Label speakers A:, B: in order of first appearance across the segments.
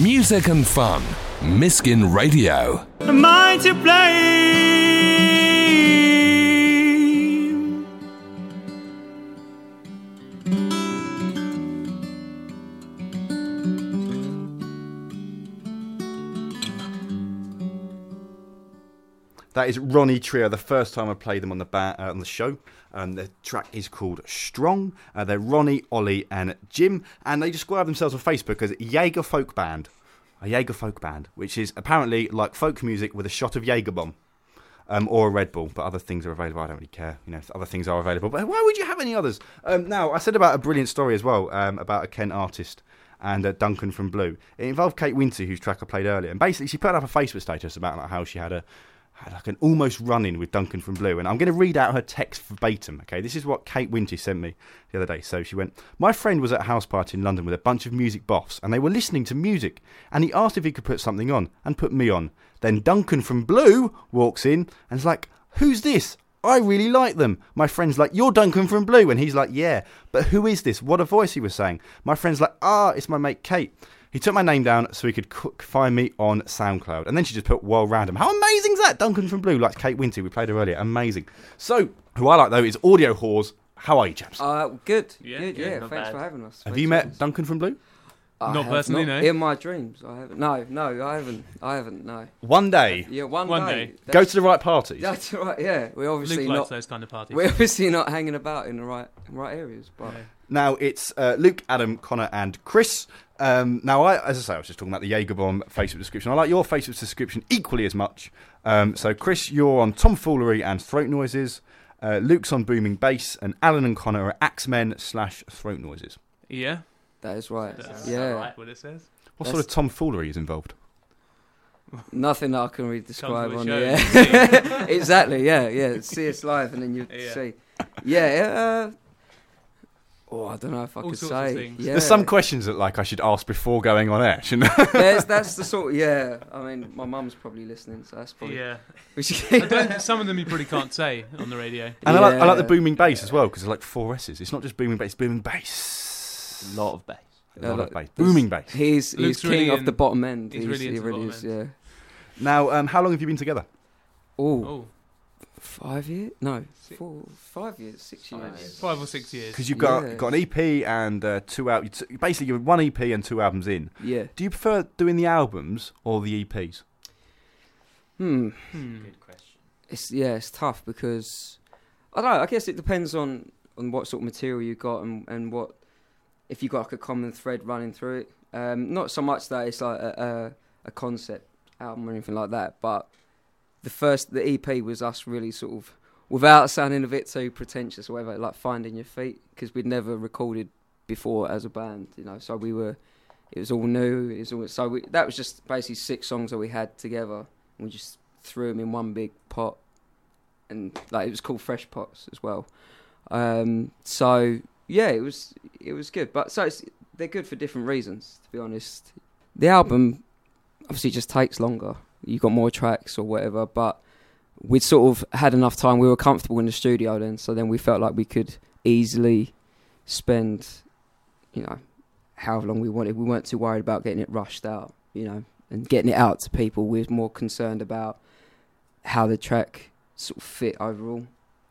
A: Music and fun. Miskin Radio.
B: Mind to blame.
C: That is Ronnie Trio. The first time I played them on the ba- uh, on the show, um, the track is called Strong. Uh, they're Ronnie, Ollie, and Jim, and they describe themselves on Facebook as Jaeger Folk Band, a Jaeger Folk Band, which is apparently like folk music with a shot of Jaeger bomb. Um, or a Red Bull, but other things are available. I don't really care. You know, other things are available. But why would you have any others? Um, now, I said about a brilliant story as well um, about a Kent artist and uh, Duncan from Blue. It involved Kate Winter, whose track I played earlier, and basically she put up a Facebook status about like, how she had a like an almost run in with Duncan from Blue. And I'm going to read out her text verbatim. Okay, this is what Kate Winter sent me the other day. So she went, My friend was at a house party in London with a bunch of music boffs, and they were listening to music. And he asked if he could put something on, and put me on. Then Duncan from Blue walks in and is like, Who's this? I really like them. My friend's like, You're Duncan from Blue. And he's like, Yeah, but who is this? What a voice he was saying. My friend's like, Ah, it's my mate Kate. He took my name down so he could c- find me on SoundCloud. And then she just put World Random. How amazing is that? Duncan from Blue likes Kate Winter. We played her earlier. Amazing. So, who I like though is Audio Whores. How are you, chaps?
D: Uh, good.
E: Yeah,
D: good,
E: yeah,
D: yeah. Thanks
E: bad.
D: for having us.
C: have
D: Thanks
C: you met
D: us.
C: Duncan from Blue?
D: I
E: Not personally,
D: not.
E: no.
D: In my dreams, I haven't. No, no, I haven't. I haven't. No.
C: One day,
D: Yeah, one,
E: One
D: day.
E: day.
C: go to the right parties.
D: That's right. Yeah, we're obviously
E: Luke likes
D: not.
E: those kind of parties.
D: We're obviously not hanging about in the right right areas, but
E: Yeah.
C: Now it's uh, Luke, Adam, Connor, and Chris. Um, now, I, as I say, I was just talking about the Jagerbomb Facebook description. I like your Facebook description equally as much. Um, so, Chris, you're on tomfoolery and throat noises. Uh, Luke's on booming bass, and Alan and Connor are axemen slash throat noises.
E: Yeah,
D: that is right.
E: that's
D: yeah,
E: right. What it says.
C: What
D: That's-
C: sort of tomfoolery is involved?
D: nothing that I can really describe
E: to
D: on
E: the
D: the
E: show.
D: air. exactly. Yeah, yeah. See us live, and then you
E: Yeah.
D: see. Yeah. Uh, oh, I don't know if I
E: All
D: could
E: sorts of
D: say.
E: things.
D: Yeah.
C: There's some questions that like I should ask before going on air. Shouldn't I?
D: There's, that's the sort. Of, Yeah. I mean, my mum's probably listening, so that's probably.
E: Yeah,
D: We should-
E: I don't, some of them you probably can't say on the radio.
C: And I, like, I like the booming bass as well because it's like four S's. It's not just booming bass, it's booming bass.
F: A lot of bass.
C: A lot
D: Yeah,
C: of bass. Booming bass.
D: He's he's
E: Luke's
D: king
E: really
D: of
E: in-
D: the bottom end.
E: he's really
D: he
E: into the
D: really
E: bottom
D: is. Yeah.
C: Now, um, how long have you been together?
D: Oh,
E: Oh,
D: five years? No,
E: Six.
D: four, five years, six
F: Five
D: years.
F: years.
E: five or six years.
C: Because you've got
D: Yeah.
C: got an EP and uh, two out. you Basically, you're one EP and two albums in.
D: Yeah.
C: Do you prefer doing the albums or the EPs?
D: Hmm.
E: Hmm.
F: Good question.
D: It's yeah, it's tough because I don't know. I guess it depends on on what sort of material you got and and what if you got like a common thread running through it. Um, not so much that it's like a, a a concept album or anything like that, but the first the EP was us really sort of without sounding a bit too pretentious or whatever, like finding your feet because we'd never recorded before as a band, you know. So we were, it was all new. It was all, so we, that was just basically six songs that we had together. And we just threw them in one big pot, and like it was called Fresh Pots as well. Um, so yeah, it was it was good. But so they're good for different reasons. To be honest, the album obviously just takes longer. You got more tracks or whatever, but we'd sort of had enough time. We were comfortable in the studio then, so then we felt like we could easily spend, you know, however long we wanted. We weren't too worried about getting it rushed out, you know, and getting it out to people. We was more concerned about how the track sort of fit overall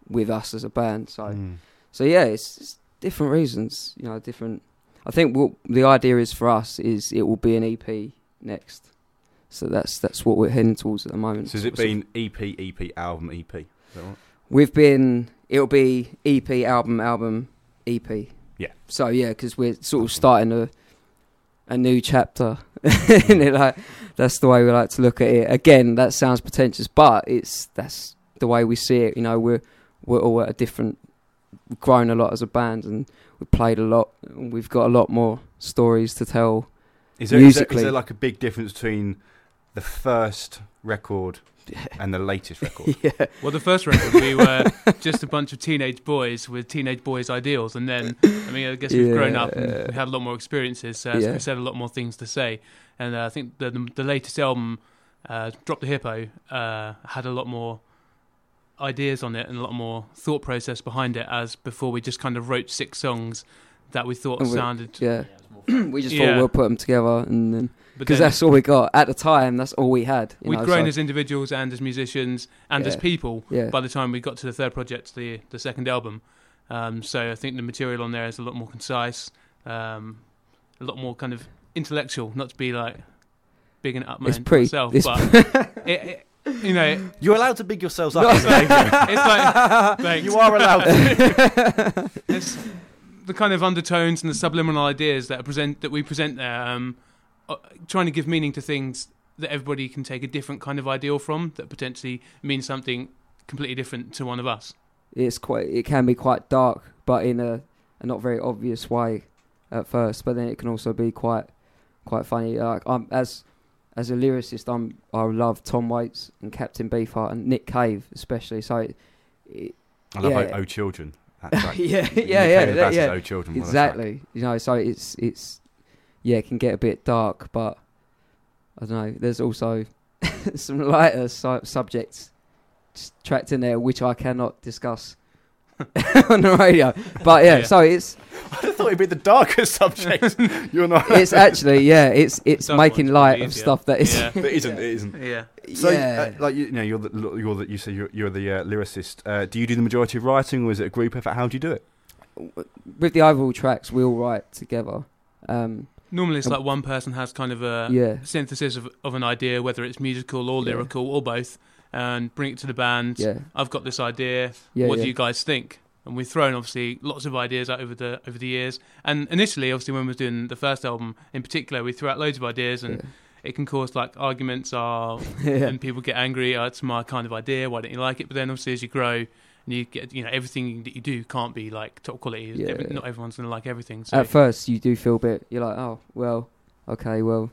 D: with us as a band. So,
C: Mm.
D: so yeah, it's, it's different reasons, you know, different. I think what the idea is for us is it will be an EP next. So that's that's what we're heading towards at the moment.
C: So has it been EP, EP, album, EP? Right?
D: We've been. It'll be EP, album, album, EP.
C: Yeah.
D: So yeah, because we're sort of starting a a new chapter, and it like that's the way we like to look at it. Again, that sounds pretentious, but it's that's the way we see it. You know, we're we're all at a different. We've grown a lot as a band, and we've played a lot. And we've got a lot more stories to tell.
C: Is there, is, there, is there like a big difference between the first record and the latest record?
D: yeah.
E: Well, the first record we were just a bunch of teenage boys with teenage boys' ideals, and then I mean, I guess we've grown up and
D: Yeah.
E: we had a lot more experiences, uh, so
D: Yeah.
E: we said a lot more things to say. And uh, I think the, the the latest album, uh, Drop the Hippo, uh, had a lot more ideas on it and a lot more thought process behind it. As before, we just kind of wrote six songs that we thought
D: And we-
E: sounded
D: Yeah.
F: Yeah, it was more fun.
D: we just
E: Yeah.
D: thought we'll put them together, and then
E: a
D: because that's all we got at the time. That's all we had. You
E: we'd
D: know,
E: grown
D: so-
E: as individuals and as musicians and as people
D: yeah,
E: by the time we got to the third project, the the second album. Um, so I think the material on there is a lot more concise, um, a lot more kind of intellectual. Not to be like bigging it up my,
D: it's pretty.
E: myself,
D: it's
E: but it, it, you know,
C: You're allowed to big yourselves up.
D: No.
C: as
E: it's like, like
C: you are allowed to.
E: it's the kind of undertones and the subliminal ideas that present that we present there, um, Uh, trying to give meaning to things that everybody can take a different kind of ideal from that potentially means something completely different to one of us.
D: it's quite it can be quite dark but in a, a not very obvious way at first but then it can also be quite quite funny like I'm as as a lyricist I'm I love Tom Waits and Captain Beefheart and Nick Cave especially so it, it,
C: I love
D: Yeah.
C: O, o Children. that track.
D: yeah
C: Nick
D: yeah
C: Cave
D: yeah that- yeah
C: O Children. what a
D: exactly you know so it's it's yeah it can get a bit dark but I don't know there's also some lighter su- subjects s- tracked in there which I cannot discuss on the radio but yeah,
E: Yeah.
D: so it's
C: I thought it'd be the darkest subject. You're not.
D: it's actually yeah it's it's
E: Dark
D: making light of stuff that is
E: Yeah.
C: It isn't. It isn't.
E: Yeah.
C: So,
D: yeah.
C: uh, like you, you know, you're the you're the you say you're, you're the uh, lyricist. Uh, do you do the majority of writing, or is it a group effort? How do you do it?
D: with the overall tracks we all write together um
E: Normally, it's
D: Um,
E: like one person has kind of a
D: yeah
E: synthesis of, of an idea, whether it's musical or
D: Yeah.
E: lyrical or both, and bring it to the band.
D: yeah
E: I've got this idea.
D: Yeah,
E: what
D: yeah.
E: do you guys think? And we've thrown obviously lots of ideas out over the over the years. And initially, obviously, when we were doing the first album in particular, we threw out loads of ideas, and it can cause like arguments are
D: yeah
E: and people get angry. Oh, it's my kind of idea. Why don't you like it? But then obviously, as you grow. And you get, you know, everything that you do can't be like top quality.
D: Yeah.
E: Every, not everyone's gonna like everything. So
D: at first you do feel a bit you're like oh well okay well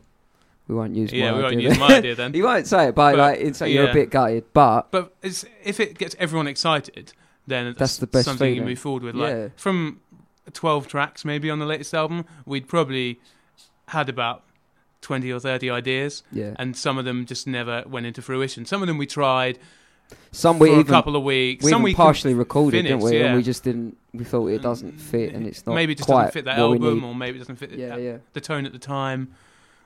D: we won't use
E: yeah, we won't
D: idea
E: use my idea then.
D: you won't say it but,
E: But,
D: like it's like you're a bit gutted but
E: But it's, if it gets everyone excited, then that's,
D: That's the best
E: something you move forward with. Like
D: Yeah.
E: from twelve tracks, maybe on the latest album, we'd probably had about twenty or thirty ideas,
D: yeah
E: and some of them just never went into fruition. Some of them we tried
D: some
E: for
D: we
E: a couple of weeks.
D: we
E: some
D: even
E: we
D: partially recorded didn't we
E: yeah.
D: and we just didn't we thought it doesn't fit and it's not
E: maybe it just
D: quite
E: doesn't fit that album, or maybe it doesn't fit
D: yeah
E: the,
D: yeah
E: the tone at the time,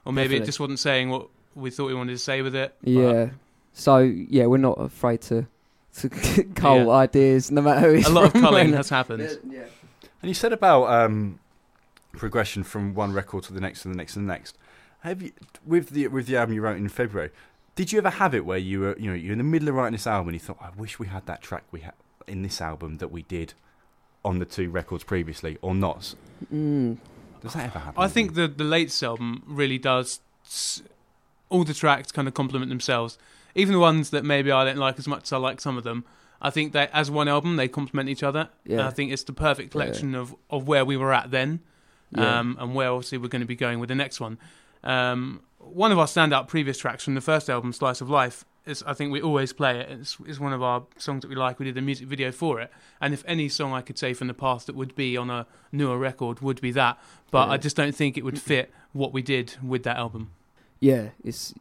E: or maybe
D: Definitely.
E: it just wasn't saying what we thought we wanted to say with it.
D: Yeah. So yeah, we're not afraid to to cull
E: Yeah.
D: ideas, no matter who. it's
E: a lot of
D: from.
E: culling has happened.
D: Yeah.
C: And you said about um, progression from one record to the next, to the next, and the next. Have you with the with the album you wrote in February? Did you ever have it where you were, you know, you're in the middle of writing this album and you thought, I wish we had that track we had in this album that we did on the two records previously, or not?
D: Mm.
C: Does that ever happen?
E: I think the the latest album really does. All the tracks kind of complement themselves, even the ones that maybe I don't like as much as I like some of them. I think that as one album they complement each other. And
D: Yeah.
E: I think it's the perfect collection of, of where we were at then,
D: Yeah.
E: um, and where obviously we're going to be going with the next one. Um, one of our standout previous tracks from the first album, "Slice of Life," is I think we always play it. It's, it's one of our songs that we like. We did a music video for it, and if any song I could say from the past that would be on a newer record would be that. But
D: Yeah.
E: I just don't think it would fit what we did with that album.
D: yeah, it's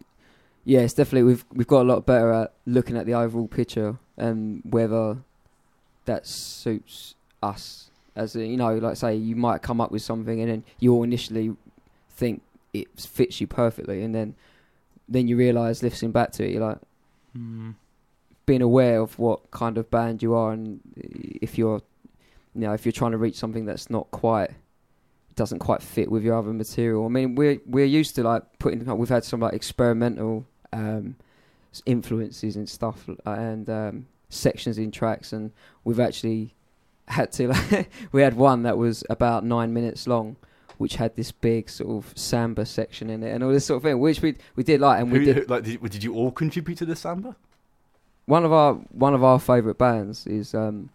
D: yeah, it's definitely we've we've got a lot better at looking at the overall picture and whether that suits us. As a, you know, like say you might come up with something and then you'll initially think it fits you perfectly, and then then you realise listening back to it, you're like.
E: Mm.
D: being aware of what kind of band you are and if you're you know if you're trying to reach something that's not quite doesn't quite fit with your other material i mean we're we're used to like putting we've had some like experimental um influences and stuff and um sections in tracks and we've actually had to like we had one that was about nine minutes long which had this big sort of samba section in it and all this sort of thing which we we did like and we
C: Who-
D: did
C: who- like, did, did you all contribute to the samba?
D: one of our one of our favourite bands is um,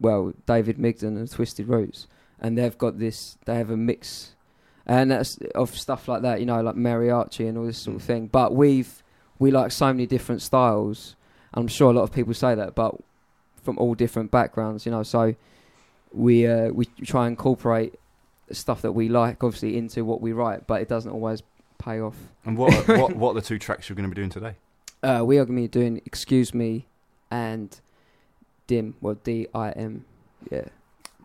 D: well David Migden and Twisted Roots, and they've got this. They have a mix, and that's of stuff like that. You know, like mariachi and all this sort of
C: Mm.
D: thing. But we've we like so many different styles. I'm sure a lot of people say that, but from all different backgrounds. You know, so we uh, we try and incorporate stuff that we like, obviously, into what we write, but it doesn't always pay off.
C: And what what what are the two tracks you're going to be doing today?
D: Uh, we are going to be doing "Excuse Me" and "Dim." Well, D I M. Yeah,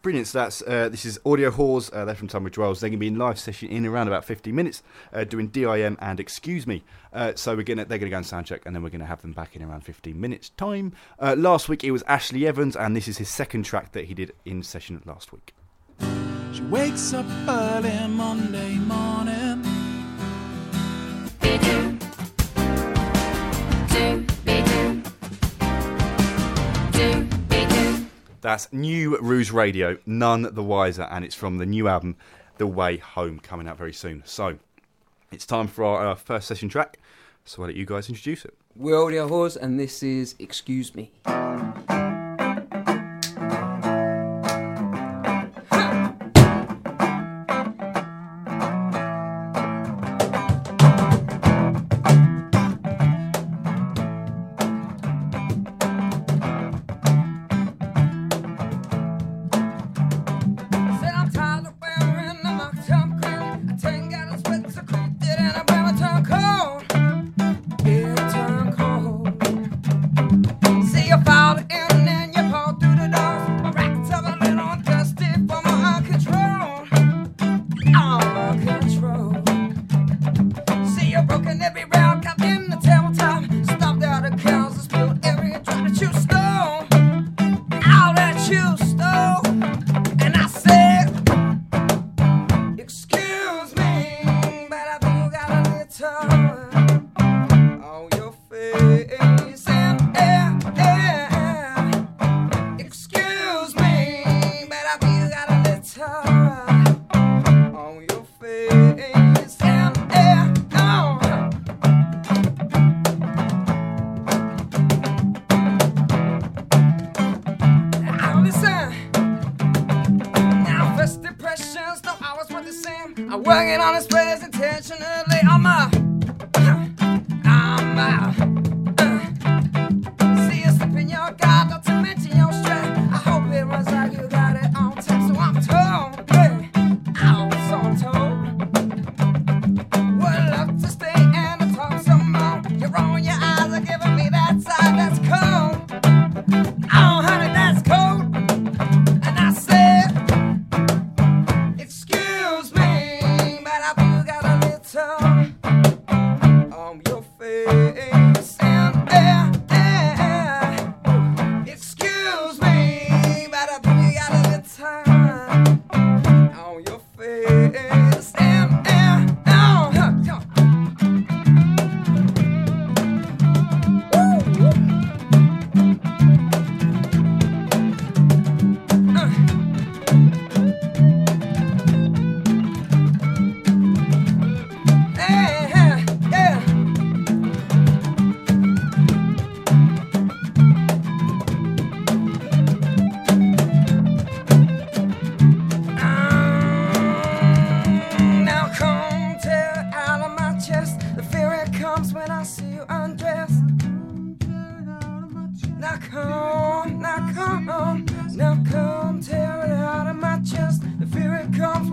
C: Brilliant. So that's uh, this is Audio Whores. Uh, they're from Tunbridge Wells. They're going to be in live session in around about 15 minutes, uh, doing DIM and Excuse Me. Uh, so we're gonna they're going to go and sound check, and then we're going to have them back in around 15 minutes time. Uh, last week it was Ashley Evans, and this is his second track that he did in session last week.
B: She wakes up early Monday morning.
C: That's New Ruse Radio, none the wiser, and it's from the new album, The Way Home, coming out very soon. So it's time for our, our first session track. So why don't you guys introduce it?
D: We're Audio Whores, and this is Excuse Me.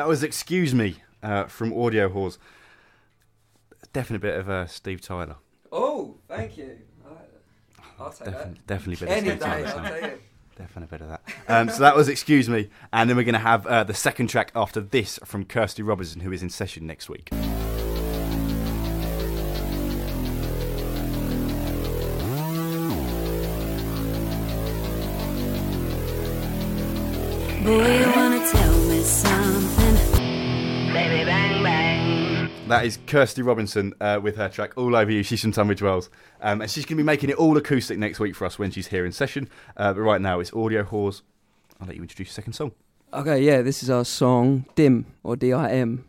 F: that
C: was Excuse Me uh, from Audio Whores. Definitely a bit of uh, Steve Tyler.
D: Oh, thank you. I like that. I'll take
C: Definitely, definitely a bit.
D: Any
C: of Steve
D: day,
C: Tyler.
D: I'll take it.
C: Definitely a bit of that. Um, so that was Excuse Me. And then we're going to have uh, the second track after this from Kirsty Robertson, who is in session next week.
G: Boy,
C: That is Kirsty Robinson uh, with her track All Over You. She's from Tunbridge Wells. Um, and she's going to be making it all acoustic next week for us when she's here in session. Uh, but right now it's Audio Whores. I'll let you introduce your second song.
D: Okay, yeah, this is our song Dim or D I M.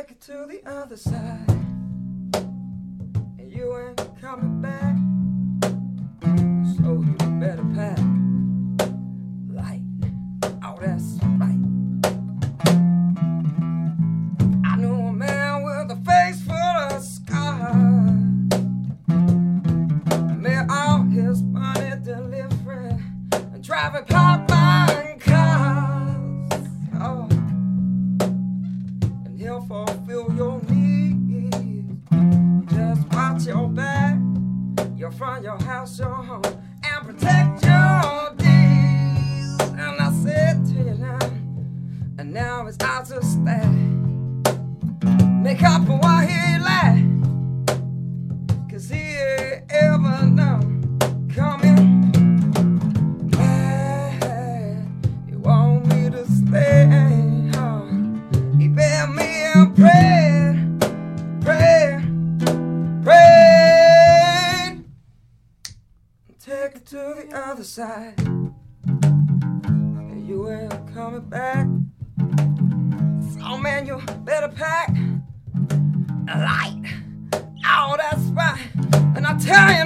D: Take it to the other side. And you ain't coming back. And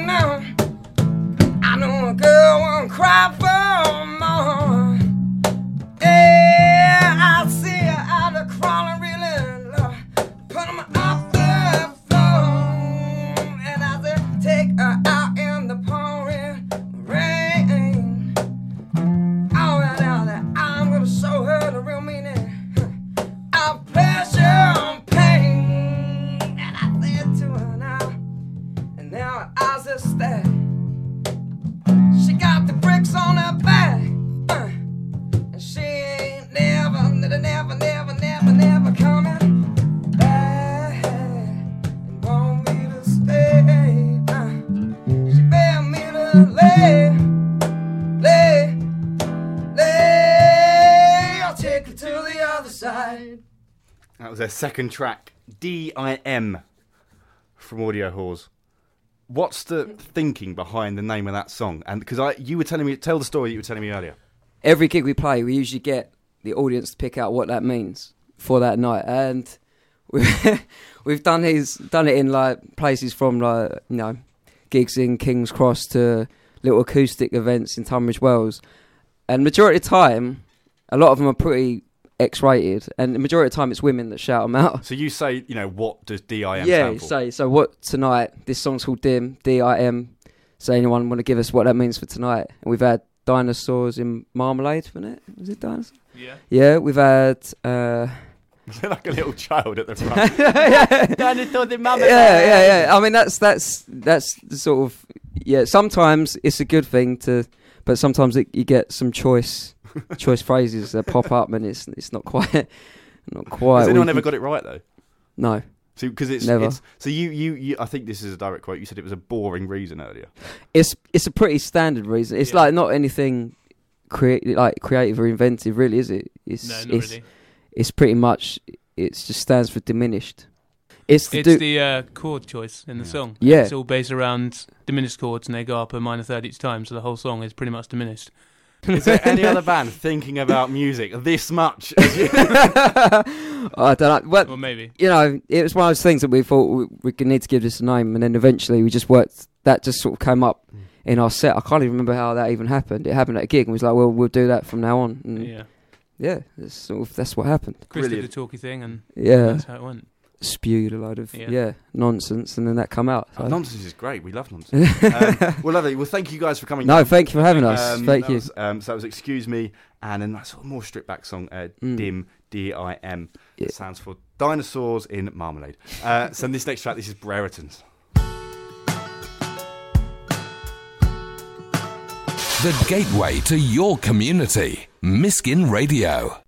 D: never, never, never, never, never, never coming back. And want me to stay. Uh, she begged me to lay, lay, lay. I'll take her to the other side.
C: That was their second track, D.I.M. from Audio Whores. What's the thinking behind the name of that song? And because I, you were telling me, tell the story you were telling me earlier.
H: every gig we play, we usually get the audience to pick out what that means for that night, and we've, we've done these, done it in like places from like you know gigs in King's Cross to little acoustic events in Tunbridge Wells, and majority of the time, a lot of them are pretty X-rated, and the majority of the time it's women that shout them out.
C: So you say, you know, what does D.I.M.
H: yeah, say so. What tonight? This song's called Dim, D-I-M. So anyone want to give us what that means for tonight? And we've had dinosaurs in marmalade, wasn't it? Was it dinosaurs?
E: Yeah.
H: Yeah, we've had. Uh,
C: like a little child at the front.
H: yeah, yeah, yeah. I mean, that's that's that's the sort of yeah. Sometimes it's a good thing to, but sometimes it, you get some choice choice phrases that pop up, and it's it's not quite not quite.
C: Has anyone ever got it right though?
H: No,
C: So because it's,
H: Never.
C: it's so you, you you I think this is a direct quote. You said it was a boring reason earlier.
H: it's it's a pretty standard reason. It's
E: Yeah.
H: like not anything create like creative or inventive, really, is it? It's
E: No, not
H: it's
E: really.
H: it's pretty much it just stands for diminished. It's to
E: It's
H: do
E: the uh, chord choice in the
C: Yeah.
E: song.
H: Yeah.
E: It's all based around diminished chords and they go up a minor third each time, so the whole song is pretty much diminished.
C: Is there any other band thinking about music this much?
H: I don't know. Well,
E: Or maybe.
H: you know, it was one of those things that we thought we, we could need to give this a name, and then eventually we just worked. That just sort of came up
C: Mm.
H: In our set. I can't even remember how that even happened. It happened at a gig, and we was like, "Well, we'll do that from now on." And yeah,
E: Yeah.
H: that's sort of that's what happened.
E: Chris did the talky thing and
H: Yeah,
E: that's how it went.
H: spewed a load of yeah.
E: Yeah.
H: nonsense, and then that come out.
C: Oh, nonsense is great. We love nonsense. um, well, lovely. Well, thank you guys for coming.
H: no, thank you for having us.
C: Um,
H: thank you.
C: Was, um, so that was "Excuse Me," and then that sort of more stripped back song, uh,
H: Mm.
C: "Dim D I M.
D: Yeah.
C: Stands for Dinosaurs in Marmalade. Uh, so this next track, this is Brereton's.
A: The gateway to your community. Miskin Radio.